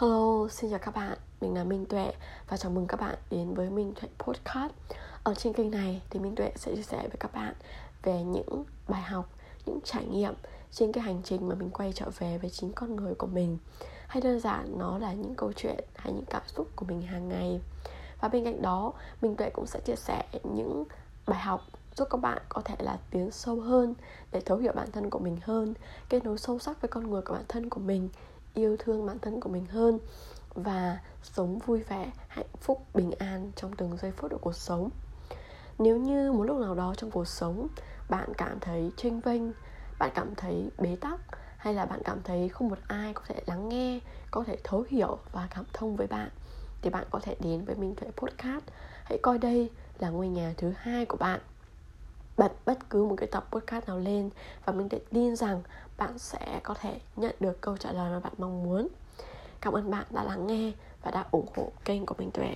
Hello, xin chào các bạn, mình là Minh Tuệ và chào mừng các bạn đến với Minh Tuệ Podcast. Ở trên kênh này thì Minh Tuệ sẽ chia sẻ với các bạn về những bài học, những trải nghiệm trên cái hành trình mà mình quay trở về với chính con người của mình. Hay đơn giản nó là những câu chuyện hay những cảm xúc của mình hàng ngày. Và bên cạnh đó, Minh Tuệ cũng sẽ chia sẻ những bài học giúp các bạn có thể là tiến sâu hơn để thấu hiểu bản thân của mình hơn kết nối sâu sắc với con người của bản thân của mình yêu thương bản thân của mình hơn và sống vui vẻ, hạnh phúc, bình an trong từng giây phút của cuộc sống. Nếu như một lúc nào đó trong cuộc sống bạn cảm thấy chênh vênh, bạn cảm thấy bế tắc hay là bạn cảm thấy không một ai có thể lắng nghe, có thể thấu hiểu và cảm thông với bạn, thì bạn có thể đến với Minh Tuệ Podcast. Hãy coi đây là ngôi nhà thứ hai của bạn bật bất cứ một cái tập podcast nào lên và mình tự tin rằng bạn sẽ có thể nhận được câu trả lời mà bạn mong muốn. Cảm ơn bạn đã lắng nghe và đã ủng hộ kênh của mình tuệ.